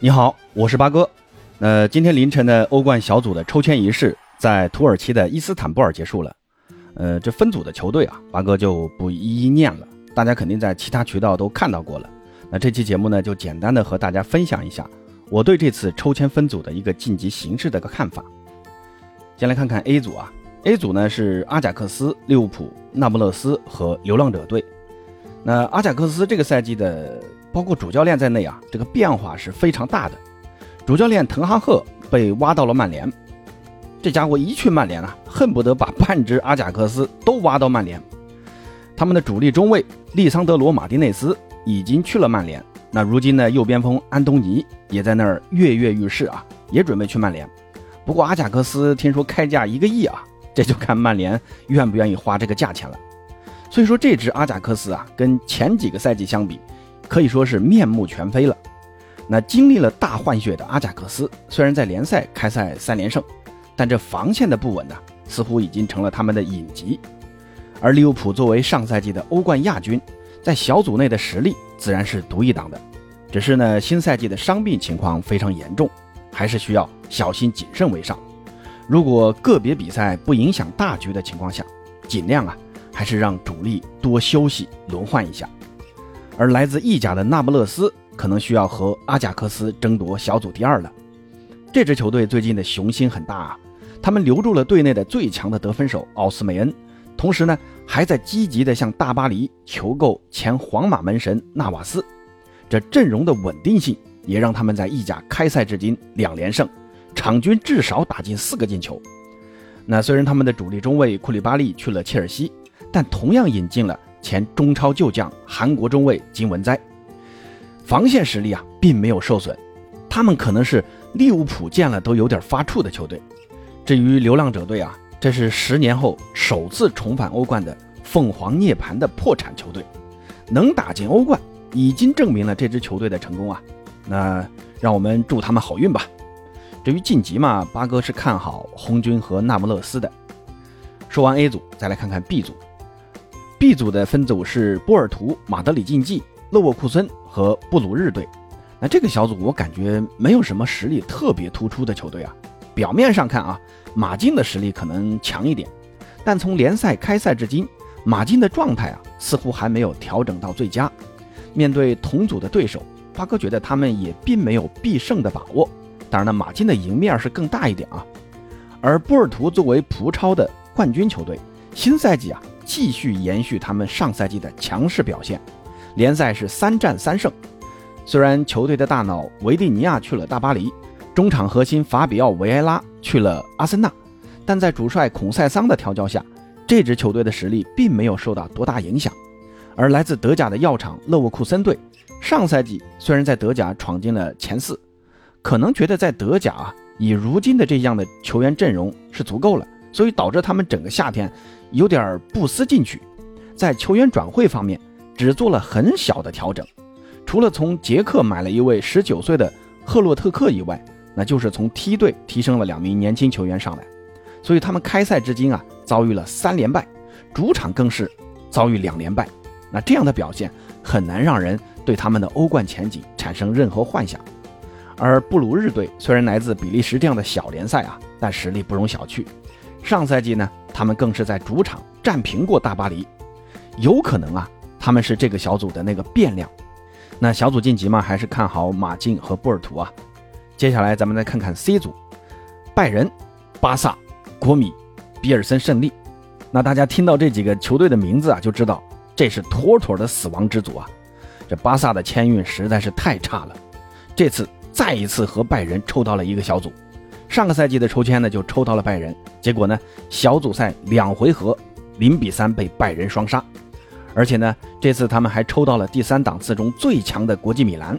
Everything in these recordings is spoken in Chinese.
你好，我是八哥。呃，今天凌晨的欧冠小组的抽签仪式在土耳其的伊斯坦布尔结束了。呃，这分组的球队啊，八哥就不一一念了，大家肯定在其他渠道都看到过了。那这期节目呢，就简单的和大家分享一下我对这次抽签分组的一个晋级形式的一个看法。先来看看 A 组啊，A 组呢是阿贾克斯、利物浦、那不勒斯和流浪者队。那阿贾克斯这个赛季的。包括主教练在内啊，这个变化是非常大的。主教练滕哈赫被挖到了曼联，这家伙一去曼联啊，恨不得把半只阿贾克斯都挖到曼联。他们的主力中卫利桑德罗马丁内斯已经去了曼联，那如今呢，右边锋安东尼也在那儿跃跃欲试啊，也准备去曼联。不过阿贾克斯听说开价一个亿啊，这就看曼联愿不愿意花这个价钱了。所以说这支阿贾克斯啊，跟前几个赛季相比。可以说是面目全非了。那经历了大换血的阿贾克斯，虽然在联赛开赛三连胜，但这防线的不稳呢，似乎已经成了他们的隐疾。而利物浦作为上赛季的欧冠亚军，在小组内的实力自然是独一档的。只是呢，新赛季的伤病情况非常严重，还是需要小心谨慎为上。如果个别比赛不影响大局的情况下，尽量啊，还是让主力多休息轮换一下。而来自意甲的那不勒斯可能需要和阿贾克斯争夺小组第二了。这支球队最近的雄心很大啊，他们留住了队内的最强的得分手奥斯梅恩，同时呢还在积极的向大巴黎求购前皇马门神纳瓦斯。这阵容的稳定性也让他们在意甲开赛至今两连胜，场均至少打进四个进球。那虽然他们的主力中卫库里巴利去了切尔西，但同样引进了。前中超旧将韩国中卫金文哉，防线实力啊并没有受损，他们可能是利物浦见了都有点发怵的球队。至于流浪者队啊，这是十年后首次重返欧冠的凤凰涅槃的破产球队，能打进欧冠已经证明了这支球队的成功啊。那让我们祝他们好运吧。至于晋级嘛，八哥是看好红军和那不勒斯的。说完 A 组，再来看看 B 组。B 组的分组是波尔图、马德里竞技、勒沃库森和布鲁日队。那这个小组我感觉没有什么实力特别突出的球队啊。表面上看啊，马竞的实力可能强一点，但从联赛开赛至今，马竞的状态啊似乎还没有调整到最佳。面对同组的对手，八哥觉得他们也并没有必胜的把握。当然了，马竞的赢面是更大一点啊。而波尔图作为葡超的冠军球队，新赛季啊。继续延续他们上赛季的强势表现，联赛是三战三胜。虽然球队的大脑维蒂尼亚去了大巴黎，中场核心法比奥维埃拉去了阿森纳，但在主帅孔塞桑的调教下，这支球队的实力并没有受到多大影响。而来自德甲的药厂勒沃库森队，上赛季虽然在德甲闯进了前四，可能觉得在德甲啊，以如今的这样的球员阵容是足够了，所以导致他们整个夏天。有点不思进取，在球员转会方面只做了很小的调整，除了从捷克买了一位十九岁的赫洛特克以外，那就是从梯队提升了两名年轻球员上来。所以他们开赛至今啊，遭遇了三连败，主场更是遭遇两连败。那这样的表现很难让人对他们的欧冠前景产生任何幻想。而布鲁日队虽然来自比利时这样的小联赛啊，但实力不容小觑。上赛季呢？他们更是在主场战平过大巴黎，有可能啊，他们是这个小组的那个变量。那小组晋级嘛，还是看好马竞和波尔图啊。接下来咱们再看看 C 组，拜仁、巴萨、国米、比尔森胜利。那大家听到这几个球队的名字啊，就知道这是妥妥的死亡之组啊。这巴萨的签运实在是太差了，这次再一次和拜仁抽到了一个小组。上个赛季的抽签呢，就抽到了拜仁，结果呢，小组赛两回合零比三被拜仁双杀，而且呢，这次他们还抽到了第三档次中最强的国际米兰，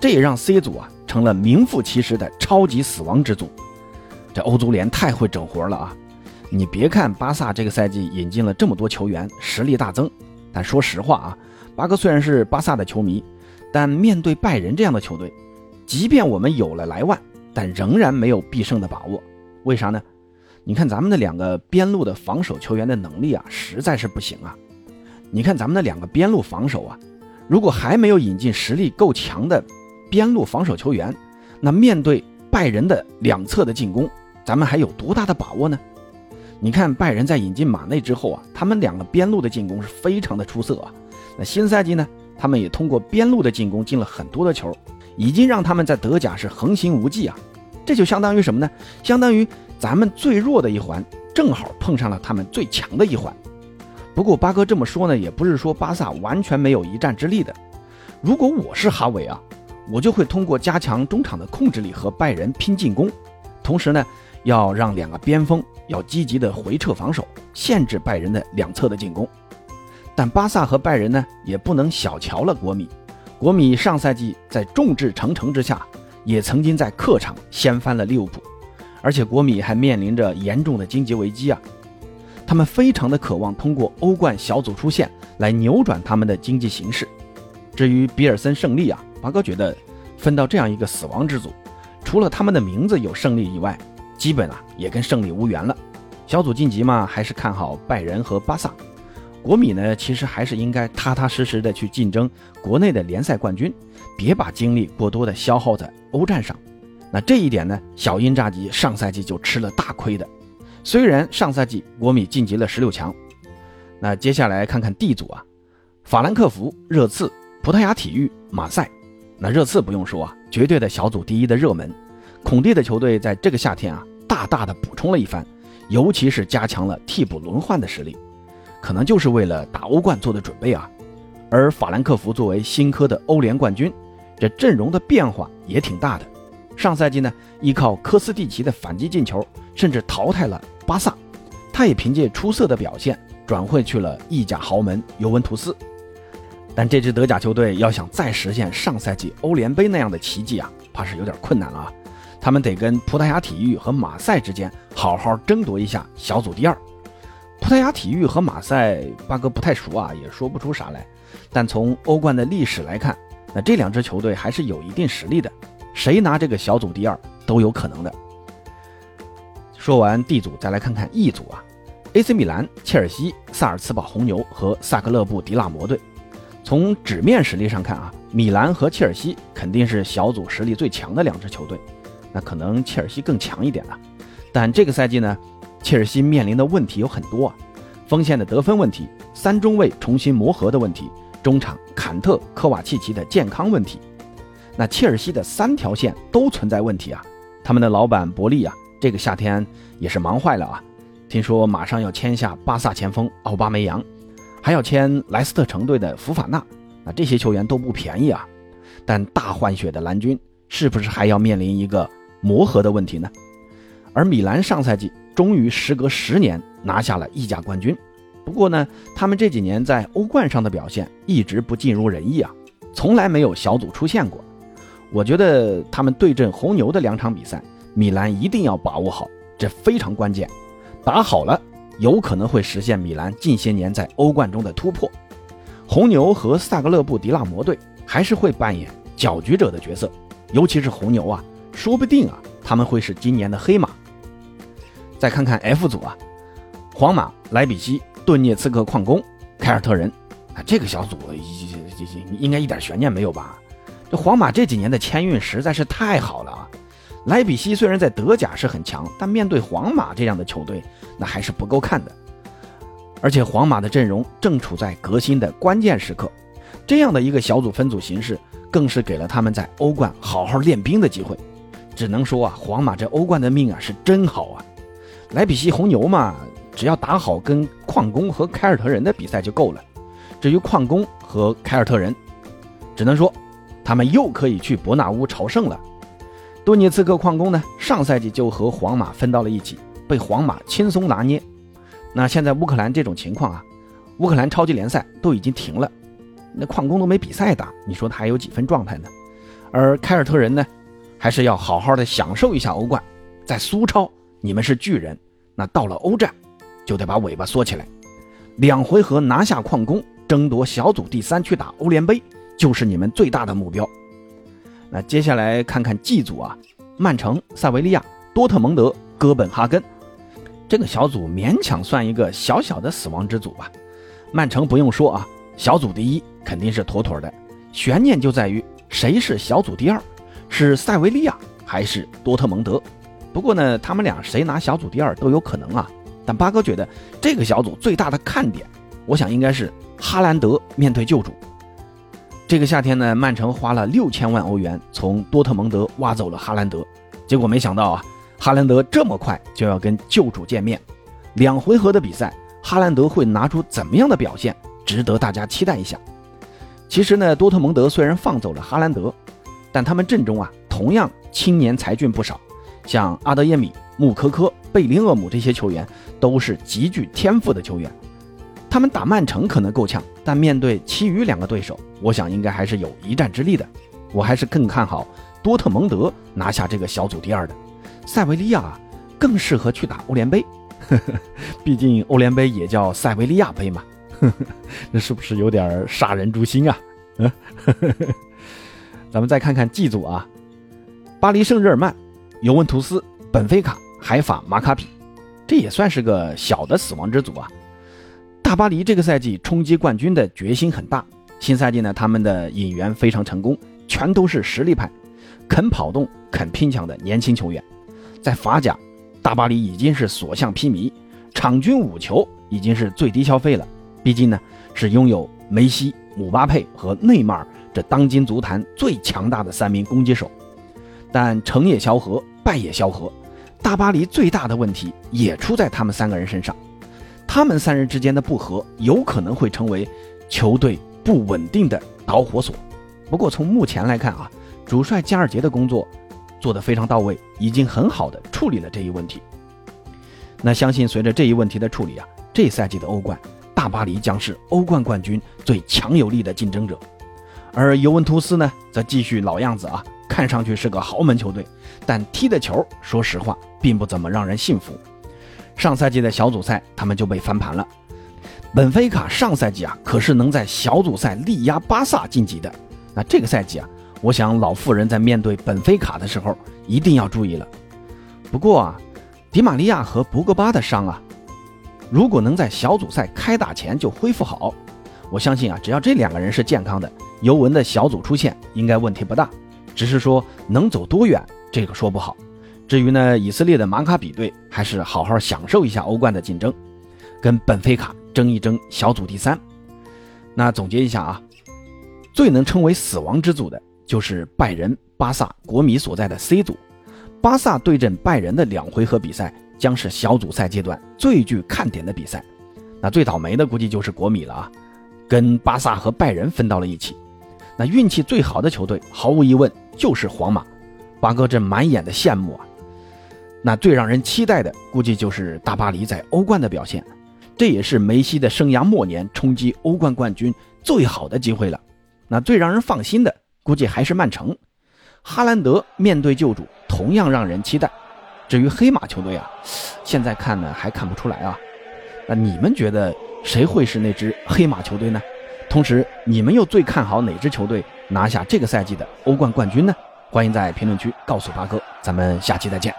这也让 C 组啊成了名副其实的超级死亡之组。这欧足联太会整活了啊！你别看巴萨这个赛季引进了这么多球员，实力大增，但说实话啊，八哥虽然是巴萨的球迷，但面对拜仁这样的球队，即便我们有了莱万。但仍然没有必胜的把握，为啥呢？你看咱们的两个边路的防守球员的能力啊，实在是不行啊。你看咱们的两个边路防守啊，如果还没有引进实力够强的边路防守球员，那面对拜仁的两侧的进攻，咱们还有多大的把握呢？你看拜仁在引进马内之后啊，他们两个边路的进攻是非常的出色啊。那新赛季呢，他们也通过边路的进攻进了很多的球，已经让他们在德甲是横行无忌啊。这就相当于什么呢？相当于咱们最弱的一环，正好碰上了他们最强的一环。不过八哥这么说呢，也不是说巴萨完全没有一战之力的。如果我是哈维啊，我就会通过加强中场的控制力和拜仁拼进攻，同时呢，要让两个边锋。要积极的回撤防守，限制拜仁的两侧的进攻。但巴萨和拜仁呢，也不能小瞧了国米。国米上赛季在众志成城之下，也曾经在客场掀翻了利物浦，而且国米还面临着严重的经济危机啊。他们非常的渴望通过欧冠小组出线来扭转他们的经济形势。至于比尔森胜利啊，八哥觉得分到这样一个死亡之组，除了他们的名字有胜利以外，基本啊也跟胜利无缘了，小组晋级嘛，还是看好拜仁和巴萨。国米呢，其实还是应该踏踏实实的去竞争国内的联赛冠军，别把精力过多的消耗在欧战上。那这一点呢，小鹰扎吉上赛季就吃了大亏的。虽然上赛季国米晋级了十六强，那接下来看看 D 组啊，法兰克福、热刺、葡萄牙体育、马赛。那热刺不用说啊，绝对的小组第一的热门。孔蒂的球队在这个夏天啊，大大的补充了一番，尤其是加强了替补轮换的实力，可能就是为了打欧冠做的准备啊。而法兰克福作为新科的欧联冠军，这阵容的变化也挺大的。上赛季呢，依靠科斯蒂奇的反击进球，甚至淘汰了巴萨，他也凭借出色的表现转会去了意甲豪门尤文图斯。但这支德甲球队要想再实现上赛季欧联杯那样的奇迹啊，怕是有点困难了啊。他们得跟葡萄牙体育和马赛之间好好争夺一下小组第二。葡萄牙体育和马赛，八哥不太熟啊，也说不出啥来。但从欧冠的历史来看，那这两支球队还是有一定实力的，谁拿这个小组第二都有可能的。说完 D 组，再来看看 E 组啊，AC 米兰、切尔西、萨尔茨堡红牛和萨格勒布迪纳摩队。从纸面实力上看啊，米兰和切尔西肯定是小组实力最强的两支球队。那可能切尔西更强一点了，但这个赛季呢，切尔西面临的问题有很多啊，锋线的得分问题，三中卫重新磨合的问题，中场坎特、科瓦契奇的健康问题，那切尔西的三条线都存在问题啊。他们的老板伯利啊，这个夏天也是忙坏了啊，听说马上要签下巴萨前锋奥巴梅扬，还要签莱斯特城队的福法纳，那这些球员都不便宜啊。但大换血的蓝军是不是还要面临一个？磨合的问题呢？而米兰上赛季终于时隔十年拿下了意甲冠军，不过呢，他们这几年在欧冠上的表现一直不尽如人意啊，从来没有小组出现过。我觉得他们对阵红牛的两场比赛，米兰一定要把握好，这非常关键。打好了，有可能会实现米兰近些年在欧冠中的突破。红牛和萨格勒布迪纳摩队还是会扮演搅局者的角色，尤其是红牛啊。说不定啊，他们会是今年的黑马。再看看 F 组啊，皇马、莱比锡、顿涅茨克矿工、凯尔特人啊，这个小组应应该一点悬念没有吧？这皇马这几年的签运实在是太好了啊！莱比锡虽然在德甲是很强，但面对皇马这样的球队，那还是不够看的。而且皇马的阵容正处在革新的关键时刻，这样的一个小组分组形式，更是给了他们在欧冠好好练兵的机会。只能说啊，皇马这欧冠的命啊是真好啊！莱比锡红牛嘛，只要打好跟矿工和凯尔特人的比赛就够了。至于矿工和凯尔特人，只能说他们又可以去伯纳乌朝圣了。顿涅茨克矿工呢，上赛季就和皇马分到了一起，被皇马轻松拿捏。那现在乌克兰这种情况啊，乌克兰超级联赛都已经停了，那矿工都没比赛打，你说他还有几分状态呢？而凯尔特人呢？还是要好好的享受一下欧冠，在苏超你们是巨人，那到了欧战就得把尾巴缩起来，两回合拿下矿工，争夺小组第三去打欧联杯，就是你们最大的目标。那接下来看看 G 组啊，曼城、塞维利亚、多特蒙德、哥本哈根，这个小组勉强算一个小小的死亡之组吧。曼城不用说啊，小组第一肯定是妥妥的，悬念就在于谁是小组第二，是塞维利亚还是多特蒙德？不过呢，他们俩谁拿小组第二都有可能啊。但八哥觉得这个小组最大的看点，我想应该是哈兰德面对旧主。这个夏天呢，曼城花了六千万欧元从多特蒙德挖走了哈兰德，结果没想到啊，哈兰德这么快就要跟旧主见面，两回合的比赛，哈兰德会拿出怎么样的表现，值得大家期待一下。其实呢，多特蒙德虽然放走了哈兰德，但他们阵中啊，同样青年才俊不少，像阿德耶米、穆科科、贝林厄姆这些球员都是极具天赋的球员。他们打曼城可能够呛，但面对其余两个对手，我想应该还是有一战之力的。我还是更看好多特蒙德拿下这个小组第二的。塞维利亚更适合去打欧联杯，呵 呵毕竟欧联杯也叫塞维利亚杯嘛。呵 呵那是不是有点杀人诛心啊？嗯，咱们再看看 G 组啊，巴黎圣日耳曼、尤文图斯、本菲卡、海法、马卡比，这也算是个小的死亡之组啊。大巴黎这个赛季冲击冠军的决心很大。新赛季呢，他们的引援非常成功，全都是实力派、肯跑动、肯拼抢的年轻球员。在法甲，大巴黎已经是所向披靡，场均五球已经是最低消费了。毕竟呢，是拥有梅西、姆巴佩和内马尔这当今足坛最强大的三名攻击手。但成也萧何，败也萧何，大巴黎最大的问题也出在他们三个人身上。他们三人之间的不和，有可能会成为球队不稳定的导火索。不过从目前来看啊，主帅加尔杰的工作做得非常到位，已经很好的处理了这一问题。那相信随着这一问题的处理啊，这赛季的欧冠，大巴黎将是欧冠冠军最强有力的竞争者。而尤文图斯呢，则继续老样子啊，看上去是个豪门球队，但踢的球，说实话，并不怎么让人信服。上赛季的小组赛，他们就被翻盘了。本菲卡上赛季啊，可是能在小组赛力压巴萨晋级的。那这个赛季啊，我想老妇人在面对本菲卡的时候一定要注意了。不过啊，迪玛利亚和博格巴的伤啊，如果能在小组赛开打前就恢复好，我相信啊，只要这两个人是健康的，尤文的小组出线应该问题不大。只是说能走多远，这个说不好。至于呢，以色列的马卡比队还是好好享受一下欧冠的竞争，跟本菲卡争一争小组第三。那总结一下啊，最能称为死亡之组的就是拜仁、巴萨、国米所在的 C 组。巴萨对阵拜仁的两回合比赛将是小组赛阶段最具看点的比赛。那最倒霉的估计就是国米了啊，跟巴萨和拜仁分到了一起。那运气最好的球队毫无疑问就是皇马。八哥这满眼的羡慕啊！那最让人期待的，估计就是大巴黎在欧冠的表现，这也是梅西的生涯末年冲击欧冠冠军最好的机会了。那最让人放心的，估计还是曼城，哈兰德面对旧主，同样让人期待。至于黑马球队啊，现在看呢还看不出来啊。那你们觉得谁会是那支黑马球队呢？同时，你们又最看好哪支球队拿下这个赛季的欧冠冠军呢？欢迎在评论区告诉八哥，咱们下期再见。